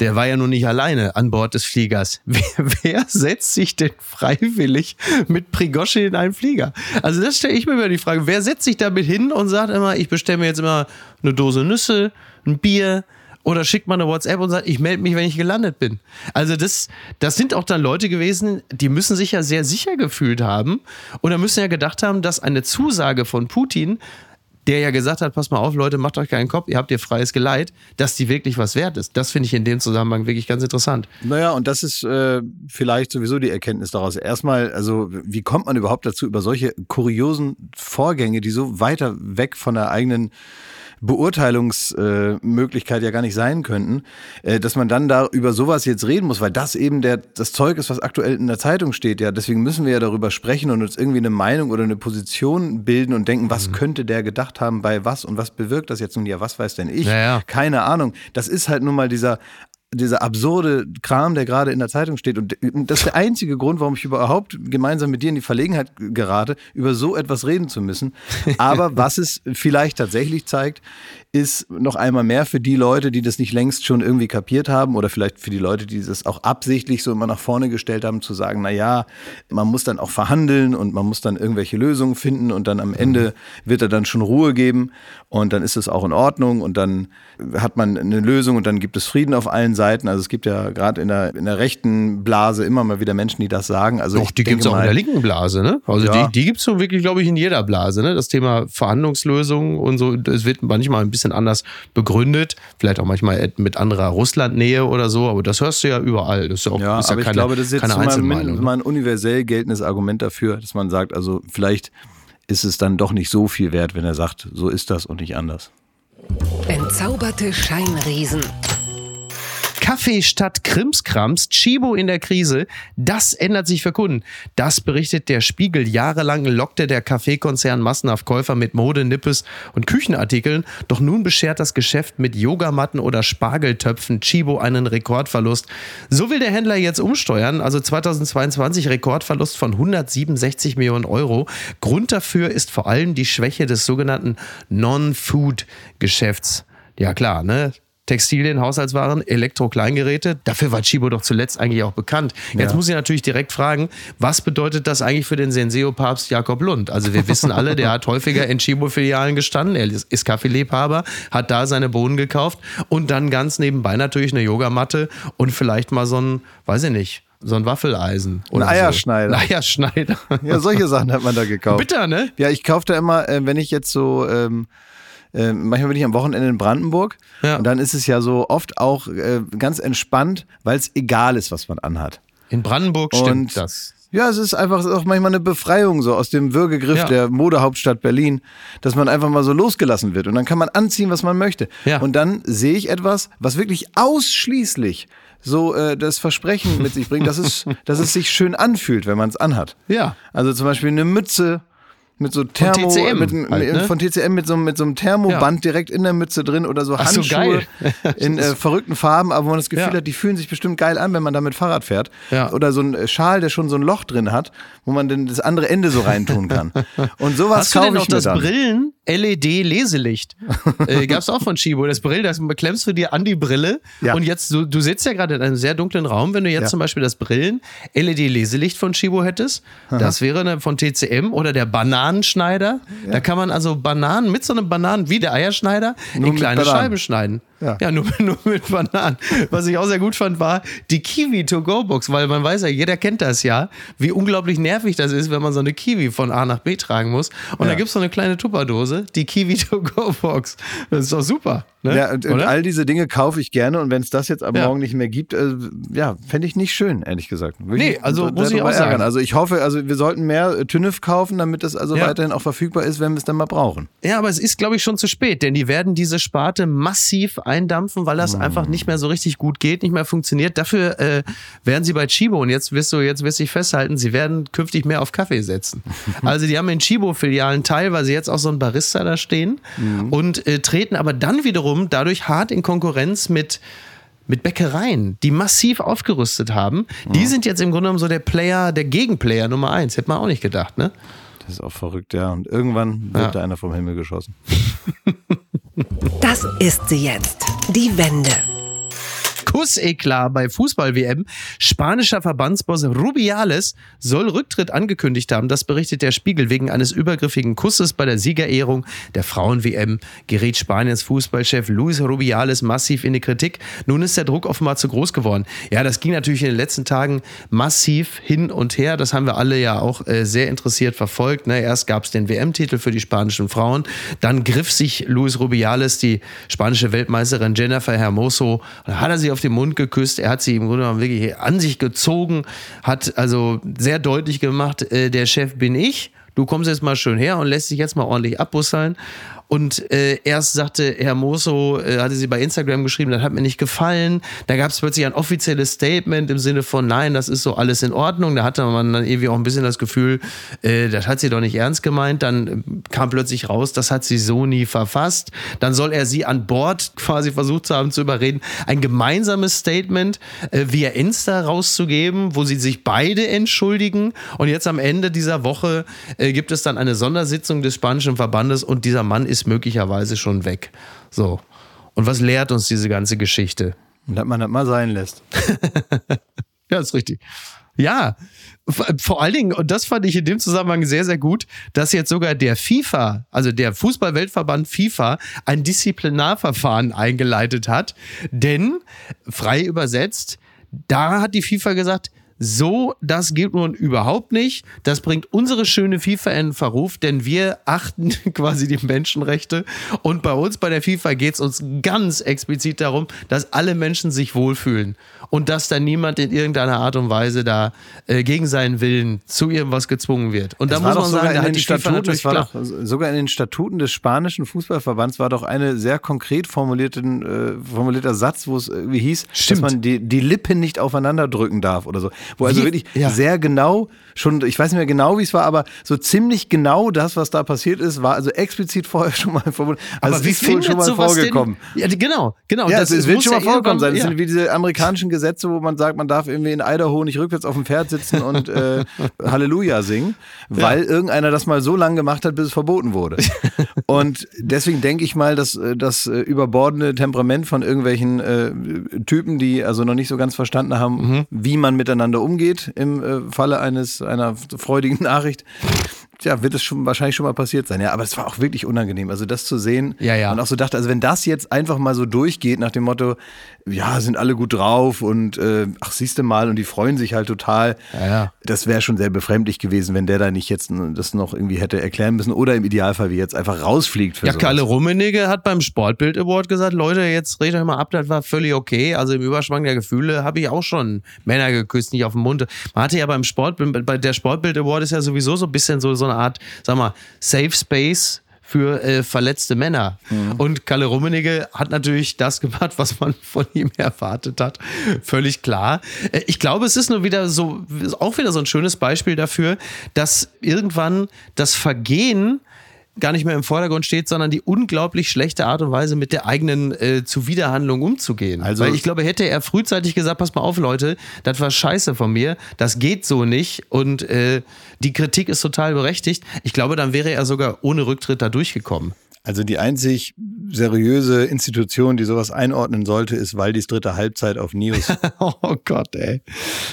der war ja nun nicht alleine an Bord des Fliegers. Wer, wer setzt sich denn freiwillig mit Prigosche in einen Flieger? Also das stelle ich mir immer die Frage, wer setzt sich damit hin und sagt immer, ich bestelle mir jetzt immer eine Dose Nüsse, ein Bier, oder schickt man eine WhatsApp und sagt, ich melde mich, wenn ich gelandet bin. Also das, das sind auch dann Leute gewesen, die müssen sich ja sehr sicher gefühlt haben oder müssen ja gedacht haben, dass eine Zusage von Putin der ja gesagt hat, pass mal auf, Leute, macht euch keinen Kopf, ihr habt ihr freies Geleit, dass die wirklich was wert ist. Das finde ich in dem Zusammenhang wirklich ganz interessant. Naja, und das ist äh, vielleicht sowieso die Erkenntnis daraus. Erstmal, also wie kommt man überhaupt dazu, über solche kuriosen Vorgänge, die so weiter weg von der eigenen Beurteilungsmöglichkeit ja gar nicht sein könnten, äh, dass man dann da über sowas jetzt reden muss, weil das eben der, das Zeug ist, was aktuell in der Zeitung steht. Ja, deswegen müssen wir ja darüber sprechen und uns irgendwie eine Meinung oder eine Position bilden und denken, was mhm. könnte der gedacht haben bei was und was bewirkt das jetzt nun? Ja, was weiß denn ich? Ja, ja. Keine Ahnung. Das ist halt nun mal dieser dieser absurde Kram, der gerade in der Zeitung steht. Und das ist der einzige Grund, warum ich überhaupt gemeinsam mit dir in die Verlegenheit gerate, über so etwas reden zu müssen. Aber was es vielleicht tatsächlich zeigt, ist noch einmal mehr für die Leute, die das nicht längst schon irgendwie kapiert haben oder vielleicht für die Leute, die das auch absichtlich so immer nach vorne gestellt haben, zu sagen, na ja, man muss dann auch verhandeln und man muss dann irgendwelche Lösungen finden und dann am Ende wird er dann schon Ruhe geben und dann ist es auch in Ordnung und dann hat man eine Lösung und dann gibt es Frieden auf allen Seiten. Also es gibt ja gerade in der, in der rechten Blase immer mal wieder Menschen, die das sagen. Also Doch, die gibt es auch in der linken Blase, ne? Also ja. die, die gibt es so wirklich, glaube ich, in jeder Blase, ne? Das Thema Verhandlungslösungen und so, es wird manchmal ein bisschen anders begründet. Vielleicht auch manchmal mit anderer Russlandnähe oder so, aber das hörst du ja überall. Das ist ja auch ja, ist ja aber keine, ich glaube, das ist jetzt mal ein, mal ein universell geltendes Argument dafür, dass man sagt, also vielleicht ist es dann doch nicht so viel wert, wenn er sagt, so ist das und nicht anders. Entzauberte Scheinriesen. Kaffee statt Krimskrams, Chibo in der Krise, das ändert sich für Kunden. Das berichtet der Spiegel. Jahrelang lockte der Kaffeekonzern massenhaft Käufer mit Mode, Nippes und Küchenartikeln. Doch nun beschert das Geschäft mit Yogamatten oder Spargeltöpfen Chibo einen Rekordverlust. So will der Händler jetzt umsteuern. Also 2022 Rekordverlust von 167 Millionen Euro. Grund dafür ist vor allem die Schwäche des sogenannten Non-Food-Geschäfts. Ja klar, ne? Textilien, Haushaltswaren, Elektro-Kleingeräte. Dafür war Chibo doch zuletzt eigentlich auch bekannt. Jetzt Ja. muss ich natürlich direkt fragen, was bedeutet das eigentlich für den Senseo-Papst Jakob Lund? Also wir wissen alle, der hat häufiger in Chibo-Filialen gestanden, er ist Kaffeeliebhaber, hat da seine Bohnen gekauft und dann ganz nebenbei natürlich eine Yogamatte und vielleicht mal so ein, weiß ich nicht, so ein Waffeleisen. Oder so. Eierschneider. Ein Eierschneider. Ja, solche Sachen hat man da gekauft. Bitter, ne? Ja, ich kaufe da immer, äh, wenn ich jetzt so, ähm, äh, manchmal bin ich am Wochenende in Brandenburg Ja. und dann ist es ja so oft auch äh, ganz entspannt, weil es egal ist, was man anhat. In Brandenburg stimmt Und- das. Ja, es ist einfach auch manchmal eine Befreiung so aus dem Würgegriff Ja. der Modehauptstadt Berlin, dass man einfach mal so losgelassen wird und dann kann man anziehen, was man möchte. Ja. Und dann sehe ich etwas, was wirklich ausschließlich so äh, das Versprechen mit sich bringt, dass es, dass es sich schön anfühlt, wenn man es anhat. Ja. Also zum Beispiel eine Mütze mit so Thermo, TCM mit, halt, ne? von TCM mit so, mit so einem Thermoband direkt in der Mütze drin oder so Ach so, Handschuhe geil. in äh, verrückten Farben, aber wo man das Gefühl Ja. hat, die fühlen sich bestimmt geil an, wenn man damit Fahrrad fährt. Ja. Oder so ein äh, Schal, der schon so ein Loch drin hat, wo man dann das andere Ende so reintun kann. Und sowas Hast du kaufe denn noch ich mir das dann. Brillen LED-Leselicht? äh, gab's auch von Chibo. Das Brill, das beklemmst du dir an die Brille. Ja. Und jetzt, du, du sitzt ja gerade in einem sehr dunklen Raum. Wenn du jetzt Ja. zum Beispiel das Brillen LED-Leselicht von Chibo hättest, das wäre eine von TCM oder der Bananenschneider. Da kann man also Bananen mit so einem Bananen, wie der Eierschneider, Nur in kleine. Scheiben schneiden. Ja. Ja, nur, nur mit Bananen. Was ich auch sehr gut fand, war die Kiwi-to-go-Box, weil man weiß ja, jeder kennt das ja, wie unglaublich nervig das ist, wenn man so eine Kiwi von A nach B tragen muss. Und da Ja. gibt's so eine kleine Tupperdose, die Kiwi-to-go-Box. Das ist doch super. Ne? Ja, und, und all diese Dinge kaufe ich gerne und wenn es das jetzt ab Ja. morgen nicht mehr gibt, äh, ja, fände ich nicht schön, ehrlich gesagt. Würde Nee, also muss ich auch sagen. Also ich hoffe, also wir sollten mehr äh, TÜNIF kaufen, damit das also Ja. weiterhin auch verfügbar ist, wenn wir es dann mal brauchen. Ja, aber es ist, glaube ich, schon zu spät, denn die werden diese Sparte massiv eindampfen, weil das einfach nicht mehr so richtig gut geht, nicht mehr funktioniert. Dafür äh, werden sie bei Chibo, und jetzt wirst du, jetzt wirst dich festhalten, sie werden künftig mehr auf Kaffee setzen. Also die haben in Chibo-Filialen teilweise jetzt auch so einen Barista da stehen und äh, treten aber dann wiederum dadurch hart in Konkurrenz mit mit Bäckereien, die massiv aufgerüstet haben. Die sind jetzt im Grunde genommen so der Player, der Gegenplayer Nummer eins. Hätte man auch nicht gedacht, ne? Das ist auch verrückt, ja. Und irgendwann wird Ja. da einer vom Himmel geschossen. Das ist sie jetzt. Die Wende. Kusseklar bei Fußball-WM. Spanischer Verbandsboss Rubiales soll Rücktritt angekündigt haben. Das berichtet der Spiegel. Wegen eines übergriffigen Kusses bei der Siegerehrung der Frauen-WM gerät Spaniens Fußballchef Luis Rubiales massiv in die Kritik. Nun ist der Druck offenbar zu groß geworden. Ja, das ging natürlich in den letzten Tagen massiv hin und her. Das haben wir alle ja auch äh, sehr interessiert verfolgt. Ne? Erst gab es den WM-Titel für die spanischen Frauen. Dann griff sich Luis Rubiales die spanische Weltmeisterin Jennifer Hermoso. Da hat er sie auf den Mund geküsst. Er hat sie im Grunde genommen wirklich an sich gezogen, hat also sehr deutlich gemacht, äh, der Chef bin ich. Du kommst jetzt mal schön her und lässt dich jetzt mal ordentlich abbusseln. Und äh, erst sagte Hermoso, äh, hatte sie bei Instagram geschrieben, das hat mir nicht gefallen. Da gab es plötzlich ein offizielles Statement im Sinne von, nein, das ist so alles in Ordnung. Da hatte man dann irgendwie auch ein bisschen das Gefühl, äh, das hat sie doch nicht ernst gemeint. Dann äh, kam plötzlich raus, das hat sie so nie verfasst. Dann soll er sie an Bord quasi versucht zu haben zu überreden, ein gemeinsames Statement äh, via Insta rauszugeben, wo sie sich beide entschuldigen. Und jetzt am Ende dieser Woche äh, gibt es dann eine Sondersitzung des spanischen Verbandes und dieser Mann ist möglicherweise schon weg. So. Und was lehrt uns diese ganze Geschichte? Und dass man das mal sein lässt. Ja, ist richtig. Ja, vor allen Dingen, und das fand ich in dem Zusammenhang sehr, sehr gut, dass jetzt sogar der FIFA, also der Fußballweltverband FIFA, ein Disziplinarverfahren eingeleitet hat. Denn, frei übersetzt, da hat die FIFA gesagt, so, das geht nun überhaupt nicht. Das bringt unsere schöne FIFA in Verruf, denn wir achten quasi die Menschenrechte. Und bei uns bei der FIFA geht es uns ganz explizit darum, dass alle Menschen sich wohlfühlen und dass da niemand in irgendeiner Art und Weise da äh, gegen seinen Willen zu irgendwas gezwungen wird. Und da muss man sagen, da hat die FIFA natürlich klar. doch, sogar in den Statuten des spanischen Fußballverbands war doch eine sehr konkret formulierten, äh, formulierter Satz, wo es irgendwie hieß, Stimmt. dass man die, die Lippen nicht aufeinander drücken darf oder so. Wo also Wie? wirklich Ja. sehr genau, schon, ich weiß nicht mehr genau, wie es war, aber so ziemlich genau das, was da passiert ist, war also explizit vorher schon mal formuliert. Also Aber es wie ist wohl schon mal vorgekommen. Denn, ja, genau, genau. Ja, das, es, wird schon mal ja vorgekommen sein. Das ja. sind wie diese amerikanischen Gesetze, wo man sagt, man darf irgendwie in Idaho nicht rückwärts auf dem Pferd sitzen und äh, Halleluja singen, weil irgendeiner das mal so lange gemacht hat, bis es verboten wurde. Und deswegen denke ich mal, dass äh, das äh, überbordende Temperament von irgendwelchen äh, Typen, die also noch nicht so ganz verstanden haben, Mhm. wie man miteinander umgeht im äh, Falle eines einer freudigen Nachricht. Tja, wird es schon wahrscheinlich schon mal passiert sein. Ja, aber es war auch wirklich unangenehm. Also das zu sehen Ja, ja. und auch so dachte, also wenn das jetzt einfach mal so durchgeht nach dem Motto, ja, sind alle gut drauf und äh, ach, siehst du mal und die freuen sich halt total. Ja, ja. Das wäre schon sehr befremdlich gewesen, wenn der da nicht jetzt das noch irgendwie hätte erklären müssen oder im Idealfall wie jetzt einfach rausfliegt für Ja, sowas. Kalle Rummenigge hat beim Sportbild Award gesagt, Leute, jetzt redet euch mal ab, das war völlig okay. Also im Überschwang der Gefühle habe ich auch schon Männer geküsst, nicht auf den Mund. Man hatte ja beim Sportbild, bei der Sportbild Award ist ja sowieso so ein bisschen so, so eine Art, sag mal, Safe Space für äh, verletzte Männer. Und Kalle Rummenigge hat natürlich das gemacht, was man von ihm erwartet hat. Völlig klar. Äh, ich glaube, es ist nur wieder so, auch wieder so ein schönes Beispiel dafür, dass irgendwann das Vergehen gar nicht mehr im Vordergrund steht, sondern die unglaublich schlechte Art und Weise, mit der eigenen äh, Zuwiderhandlung umzugehen. Also- Weil ich glaube, hätte er frühzeitig gesagt, pass mal auf, Leute, das war scheiße von mir, das geht so nicht und äh, die Kritik ist total berechtigt. Ich glaube, dann wäre er sogar ohne Rücktritt da durchgekommen. Also die einzig seriöse Institution, die sowas einordnen sollte, ist Waldis dritte Halbzeit auf News. Oh Gott, ey.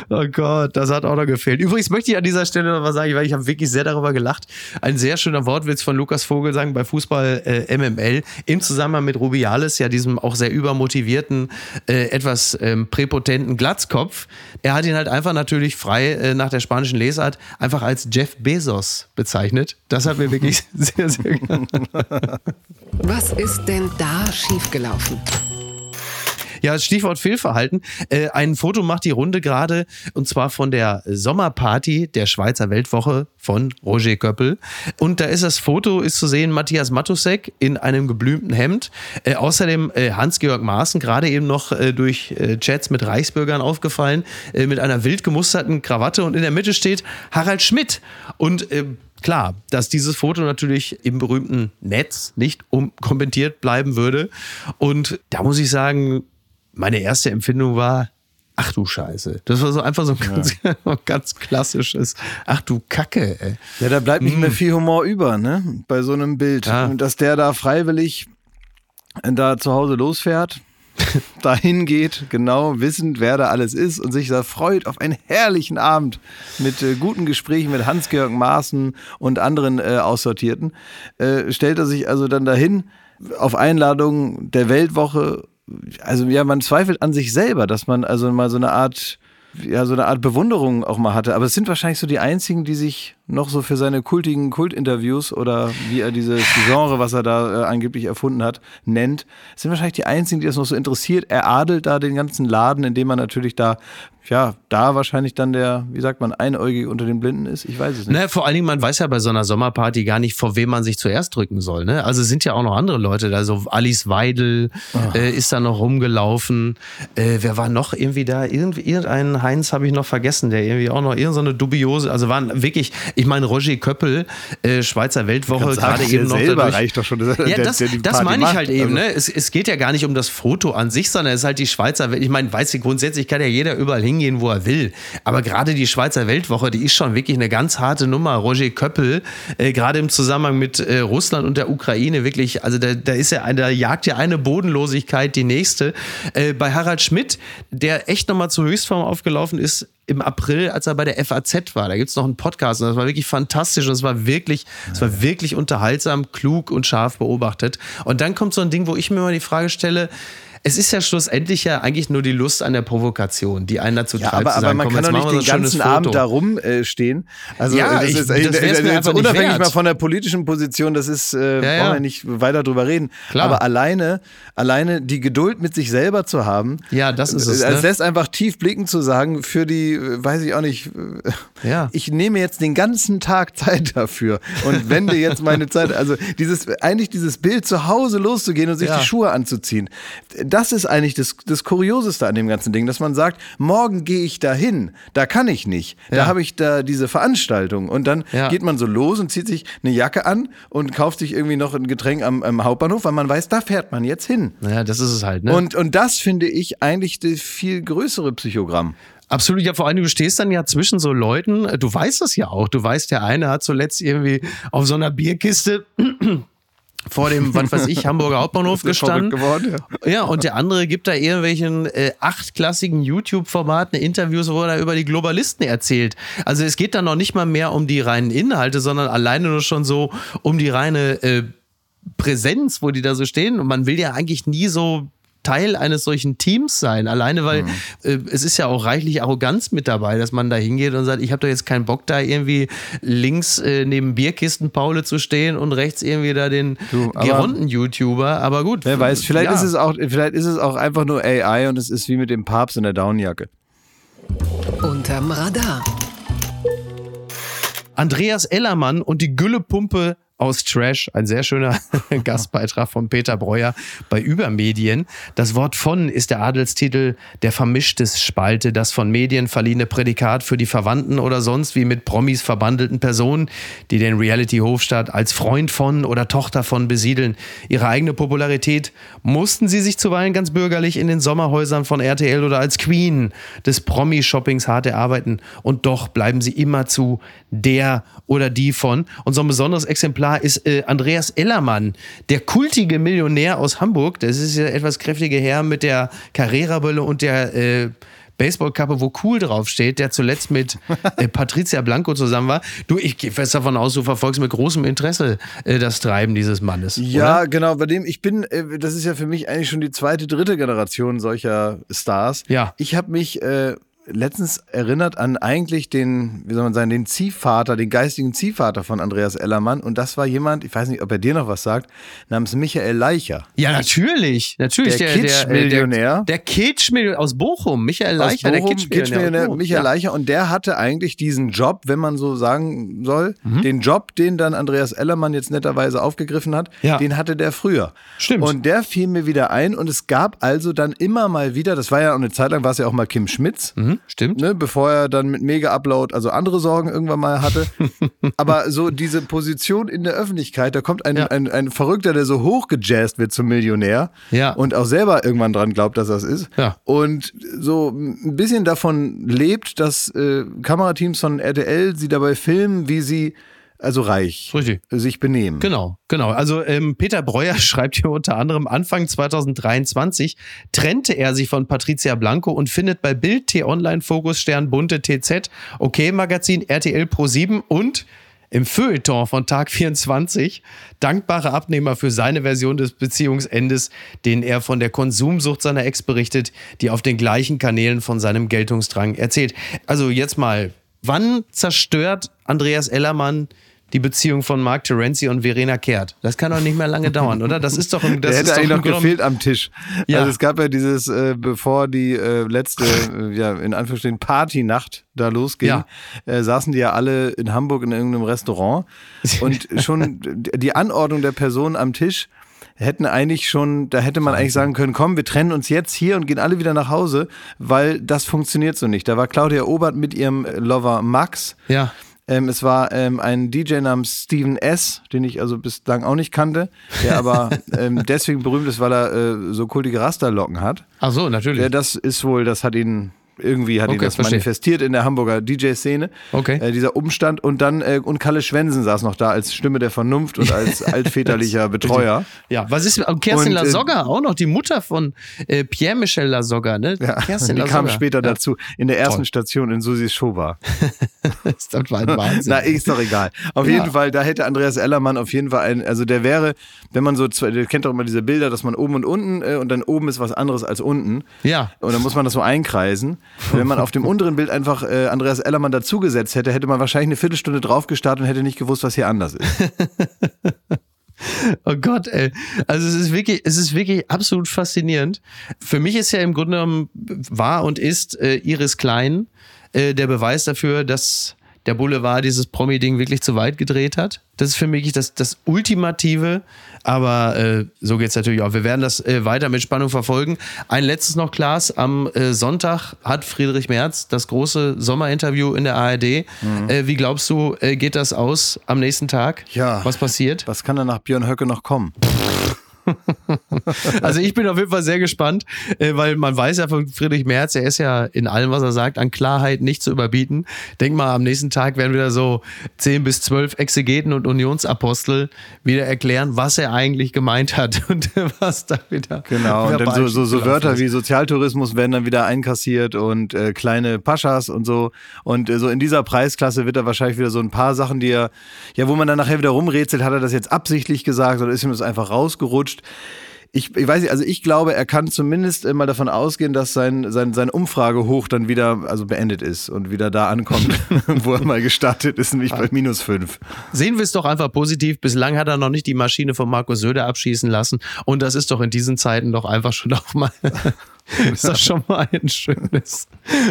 Oh Gott, das hat auch noch gefehlt. Übrigens möchte ich an dieser Stelle noch was sagen, weil ich habe wirklich sehr darüber gelacht. Ein sehr schöner Wortwitz von Lukas Vogelsang bei Fußball äh, MML im Zusammenhang mit Rubiales, ja diesem auch sehr übermotivierten, äh, etwas ähm, präpotenten Glatzkopf. Er hat ihn halt einfach natürlich frei äh, nach der spanischen Lesart einfach als Jeff Bezos bezeichnet. Das hat mir wirklich sehr, sehr Was ist denn da schiefgelaufen? Ja, Stichwort Fehlverhalten. Äh, ein Foto macht die Runde gerade und zwar von der Sommerparty der Schweizer Weltwoche von Roger Köppel. Und da ist das Foto, ist zu sehen, Matthias Matusek in einem geblümten Hemd. Äh, außerdem äh, Hans-Georg Maaßen, gerade eben noch äh, durch äh, Chats mit Reichsbürgern aufgefallen, äh, mit einer wild gemusterten Krawatte und in der Mitte steht Harald Schmidt. Und Klar, dass dieses Foto natürlich im berühmten Netz nicht unkommentiert bleiben würde. Und da muss ich sagen, meine erste Empfindung war, ach du Scheiße. Das war so einfach so ein ganz, ganz klassisches, ach du Kacke, ey. Ja, da bleibt nicht mehr viel Humor über, ne? Bei so einem Bild. Ja. Und dass der da freiwillig da zu Hause losfährt, dahin geht, genau wissend, wer da alles ist und sich da freut auf einen herrlichen Abend mit äh, guten Gesprächen mit Hans-Georg Maaßen und anderen äh, Aussortierten, äh, stellt er sich also dann dahin auf Einladung der Weltwoche. Also ja, man zweifelt an sich selber, dass man also mal so eine Art ja, so eine Art Bewunderung auch mal hatte. Aber es sind wahrscheinlich so die einzigen, die sich noch so für seine kultigen Kultinterviews oder wie er dieses Genre, was er da äh, angeblich erfunden hat, nennt, sind wahrscheinlich die einzigen, die das noch so interessiert. Er adelt da den ganzen Laden, indem er natürlich da, ja, da wahrscheinlich dann der, wie sagt man, Einäugige unter den Blinden ist. Ich weiß es nicht. Ne, vor allen Dingen, man weiß ja bei so einer Sommerparty gar nicht, vor wem man sich zuerst drücken soll. Ne? Also es sind ja auch noch andere Leute da. So Alice Weidel äh, ist da noch rumgelaufen. Äh, wer war noch irgendwie da? Irgend, irgendeinen Heinz habe ich noch vergessen, der irgendwie auch noch irgendeine so dubiose, also waren wirklich, ich meine, Roger Köppel, äh, Schweizer Weltwoche, gerade eben noch selber dadurch, reicht doch schon, Ja, der- das, der das meine ich macht. halt eben. Also- Ne? Es, es geht ja gar nicht um das Foto an sich, sondern es ist halt die Schweizer Welt. Ich meine, weiß ich, grundsätzlich kann ja jeder überall hingehen, wo er will. Aber gerade die Schweizer Weltwoche, die ist schon wirklich eine ganz harte Nummer. Roger Köppel, äh, gerade im Zusammenhang mit äh, Russland und der Ukraine, wirklich, also da, da ist ja, da jagt ja eine Bodenlosigkeit die nächste. Äh, bei Harald Schmidt, der echt nochmal zur Höchstform aufgelaufen ist, im April, als er bei der FAZ war. Da gibt's noch einen Podcast und das war wirklich fantastisch und es war wirklich, es war wirklich unterhaltsam, klug und scharf beobachtet. Und dann kommt so ein Ding, wo ich mir mal die Frage stelle, es ist ja schlussendlich ja eigentlich nur die Lust an der Provokation, die einen dazu Ja, treibt. aber, zu aber sagen, man komm, kann doch nicht den ganzen Abend Foto. da rumstehen. Also Ja, das ich- ist, das also einfach jetzt nicht unabhängig wert. mal von der politischen Position, das ist, äh, Ja, ja. wollen wir nicht weiter drüber reden. Klar. Aber alleine, alleine die Geduld mit sich selber zu haben, Ja, das ist es, äh, ne? Es lässt einfach tief blicken zu sagen, für die, äh, weiß ich auch nicht, äh, Ja. ich nehme jetzt den ganzen Tag Zeit dafür und wende jetzt meine Zeit, also dieses, eigentlich dieses Bild zu Hause loszugehen und sich die Schuhe anzuziehen. Das ist eigentlich das, das Kurioseste an dem ganzen Ding, dass man sagt, morgen gehe ich dahin, da kann ich nicht, da Ja. habe ich da diese Veranstaltung und dann Ja. geht man so los und zieht sich eine Jacke an und kauft sich irgendwie noch ein Getränk am, am Hauptbahnhof, weil man weiß, da fährt man jetzt hin. Ja, das ist es halt, ne? Und, und das finde ich eigentlich das viel größere Psychogramm. Absolut, ja, vor allem, du stehst dann ja zwischen so Leuten, du weißt das ja auch, du weißt, der eine hat zuletzt irgendwie auf so einer Bierkiste vor dem, was weiß ich, Hamburger Hauptbahnhof ja gestanden. geworden, ja. und der andere gibt da irgendwelchen äh, achtklassigen YouTube-Formaten Interviews, wo er da über die Globalisten erzählt. Also es geht dann noch nicht mal mehr um die reinen Inhalte, sondern alleine nur schon so um die reine äh, Präsenz, wo die da so stehen. Und man will ja eigentlich nie so Teil eines solchen Teams sein. Alleine, weil äh, es ist ja auch reichlich Arroganz mit dabei, dass man da hingeht und sagt, ich habe doch jetzt keinen Bock, da irgendwie links äh, neben Bierkisten Paule zu stehen und rechts irgendwie da den Geronten-YouTuber. Aber gut. Wer weiß, vielleicht, ja. ist es auch, vielleicht ist es auch einfach nur AI und es ist wie mit dem Papst in der Downjacke. Unterm Radar. Andreas Ellermann und die Güllepumpe aus Trash, ein sehr schöner Gastbeitrag von Peter Breuer bei Übermedien. Das Wort von ist der Adelstitel der vermischtes Spalte, das von Medien verliehene Prädikat für die Verwandten oder sonst wie mit Promis verbandelten Personen, die den Reality-Hofstaat als Freund von oder Tochter von besiedeln. Ihre eigene Popularität mussten sie sich zuweilen ganz bürgerlich in den Sommerhäusern von RTL oder als Queen des Promi-Shoppings hart erarbeiten. Und doch bleiben sie immerzu der oder die von. Und so ein besonderes Exemplar ist äh, Andreas Ellermann, der kultige Millionär aus Hamburg. Das ist ja etwas kräftige Herr mit der Carrera-Brille und der äh, Baseballkappe, wo cool draufsteht, der zuletzt mit äh, Patricia Blanco zusammen war. Du, ich gehe fest davon aus, du verfolgst mit großem Interesse äh, das Treiben dieses Mannes. Ja, Oder? genau, bei dem, ich bin, äh, das ist ja für mich eigentlich schon die zweite, dritte Generation solcher Stars. Ja. Ich habe mich äh, letztens erinnert an eigentlich den, wie soll man sagen, den Ziehvater, den geistigen Ziehvater von Andreas Ellermann. Und das war jemand, ich weiß nicht, ob er dir noch was sagt, namens Michael Leicher. Ja, natürlich. Natürlich. Der äh, Kitsch-Millionär. Der, der Kitsch-Millionär aus Bochum. Michael Leicher, Aus der Bochum, Kitsch-Millionär. Bochum. Michael Ja. Leicher und der hatte eigentlich diesen Job, wenn man so sagen soll, den Job, den dann Andreas Ellermann jetzt netterweise aufgegriffen hat, Ja. den hatte der früher. Stimmt. Und der fiel mir wieder ein und es gab also dann immer mal wieder, das war ja auch eine Zeit lang, war es ja auch mal Kim Schmitz, Mhm, stimmt. ne, bevor er dann mit Mega-Upload also andere Sorgen irgendwann mal hatte. Aber so diese Position in der Öffentlichkeit, da kommt ein, Ja. ein, ein Verrückter, der so hochgejazzt wird zum Millionär Ja. und auch selber irgendwann dran glaubt, dass das ist. Ja. Und so ein bisschen davon lebt, dass äh, Kamerateams von RTL sie dabei filmen, wie sie also reich Richtig. sich benehmen. Genau, genau. Also ähm, Peter Breuer schreibt hier unter anderem, Anfang 2023 trennte er sich von Patricia Blanco und findet bei Bild, T-Online, Fokus, Stern, Bunte, TZ, OK Magazin, RTL Pro 7 und im Feuilleton von Tag 24 dankbare Abnehmer für seine Version des Beziehungsendes, den er von der Konsumsucht seiner Ex berichtet, die auf den gleichen Kanälen von seinem Geltungsdrang erzählt. Also jetzt mal, wann zerstört Andreas Ellermann die Beziehung von Mark Terenzi und Verena Kehrt? Das kann doch nicht mehr lange dauern, oder? Das ist doch ein, das Der hätte eigentlich noch gefehlt am Tisch. Ja. Also es gab ja dieses, äh, bevor die äh, letzte, äh, ja, in Anführungsstrichen Partynacht da losging, Ja. äh, saßen die ja alle in Hamburg in irgendeinem Restaurant und schon die Anordnung der Personen am Tisch hätten eigentlich schon, da hätte man eigentlich sagen können, komm, wir trennen uns jetzt hier und gehen alle wieder nach Hause, weil das funktioniert so nicht. Da war Claudia Obert mit ihrem Lover Max. Ja. Ähm, es war ähm, ein DJ namens Steven S., den ich also bislang auch nicht kannte, der aber ähm, deswegen berühmt ist, weil er äh, so kultige Rasterlocken hat. Ach so, natürlich. Ja, das ist wohl, das hat ihn irgendwie hat ihn Okay, das verstehe. manifestiert in der Hamburger DJ-Szene. Okay. Äh, dieser Umstand und dann äh, und Kalle Schwensen saß noch da als Stimme der Vernunft und als altväterlicher Betreuer. Ja, was ist und Kerstin Und, äh, Lasogga auch noch, die Mutter von äh, Pierre-Michel Lasogga, ne? Ja, Kerstin die kam Lasogga. später ja. dazu in der ersten Toll. Station in Susis Showbar. Das war ein Wahnsinn. Na, ist doch egal. Auf Ja. jeden Fall, da hätte Andreas Ellermann auf jeden Fall ein, also der wäre, wenn man so, zwei, ihr kennt doch immer diese Bilder, dass man oben und unten äh, und dann oben ist was anderes als unten. Ja. Und dann muss man das so einkreisen. Wenn man auf dem unteren Bild einfach äh, Andreas Ellermann dazugesetzt hätte, hätte man wahrscheinlich eine Viertelstunde drauf gestartet und hätte nicht gewusst, was hier anders ist. Oh Gott, ey. Also es ist wirklich, es ist wirklich absolut faszinierend. Für mich ist ja im Grunde genommen war und ist äh, Iris Klein äh, der Beweis dafür, dass der Boulevard dieses Promi-Ding wirklich zu weit gedreht hat. Das ist für mich das, das Ultimative. Aber äh, so geht's natürlich auch. Wir werden das äh, weiter mit Spannung verfolgen. Ein letztes noch, Klaas. Am äh, Sonntag hat Friedrich Merz das große Sommerinterview in der ARD. Äh, wie glaubst du, äh, geht das aus am nächsten Tag? Ja. Was passiert? Was kann da nach Björn Höcke noch kommen? Also ich bin auf jeden Fall sehr gespannt, äh, weil man weiß ja von Friedrich Merz, er ist ja in allem, was er sagt, an Klarheit nicht zu überbieten. Denk mal, am nächsten Tag werden wieder so 10 bis 12 Exegeten und Unionsapostel wieder erklären, was er eigentlich gemeint hat und was da wieder Genau, und dann so, so, so Wörter wie Sozialtourismus werden dann wieder einkassiert und äh, kleine Paschas und so. Und äh, so in dieser Preisklasse wird er wahrscheinlich wieder so ein paar Sachen, die er, ja, wo man dann nachher wieder rumrätselt, hat er das jetzt absichtlich gesagt oder ist ihm das einfach rausgerutscht? Ich, ich weiß nicht, also ich glaube, er kann zumindest mal davon ausgehen, dass sein, sein, sein Umfragehoch dann wieder also beendet ist und wieder da ankommt, wo er mal gestartet ist, nämlich bei minus fünf. Sehen wir es doch einfach positiv. Bislang hat er noch nicht die Maschine von Markus Söder abschießen lassen. Und das ist doch in diesen Zeiten doch einfach schon auch mal. ist das schon mal ein schönes,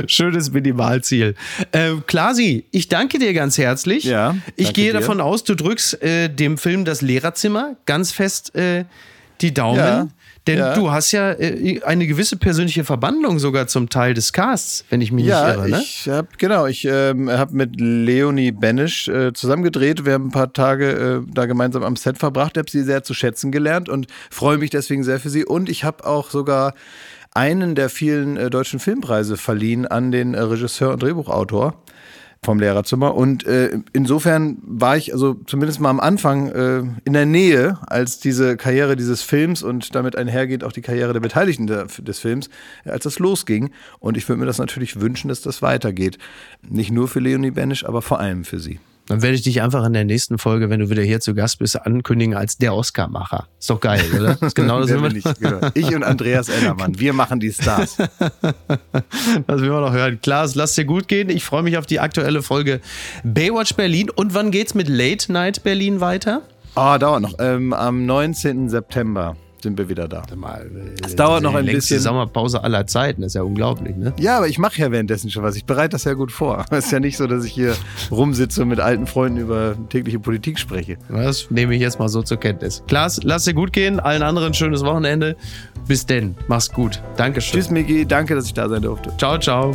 schönes Minimalziel. Äh, Klasi, ich danke dir ganz herzlich. Ja, ich gehe dir. davon aus, du drückst äh, dem Film Das Lehrerzimmer ganz fest äh, die Daumen. Ja, Denn ja. du hast ja äh, eine gewisse persönliche Verbandlung sogar zum Teil des Casts, wenn ich mich Ja, nicht irre. Ne? ich habe genau, ich ähm, habe mit Leonie Benisch äh, zusammen gedreht. Wir haben ein paar Tage äh, da gemeinsam am Set verbracht. Ich habe sie sehr zu schätzen gelernt und freue mich deswegen sehr für sie. Und ich habe auch sogar einen der vielen äh, deutschen Filmpreise verliehen an den äh, Regisseur und Drehbuchautor vom Lehrerzimmer. Und äh, insofern war ich also zumindest mal am Anfang äh, in der Nähe, als diese Karriere dieses Films und damit einhergeht auch die Karriere der Beteiligten der, des Films, äh, als das losging. Und ich würde mir das natürlich wünschen, dass das weitergeht. Nicht nur für Leonie Benisch, aber vor allem für sie. Dann werde ich dich einfach in der nächsten Folge, wenn du wieder hier zu Gast bist, ankündigen als der Oscar-Macher. Ist doch geil, oder? Das ist genau das, man, ich, genau. ich und Andreas Ellermann, wir machen die Stars. das will man noch hören. Klaas, lass dir gut gehen. Ich freue mich auf die aktuelle Folge Baywatch Berlin. Und wann geht's mit Late Night Berlin weiter? Oh, dauert noch. Ähm, am 19. September sind wir wieder da. Es dauert noch ein bisschen. Sommerpause aller Zeiten. Das ist ja unglaublich, ne? Ja, aber ich mache ja währenddessen schon was. Ich bereite das ja gut vor. Es ist ja nicht so, dass ich hier rumsitze und mit alten Freunden über tägliche Politik spreche. Das nehme ich jetzt mal so zur Kenntnis. Klaas, lass dir gut gehen. Allen anderen ein schönes Wochenende. Bis denn. Mach's gut. Dankeschön. Tschüss, Miki. Danke, dass ich da sein durfte. Ciao, ciao.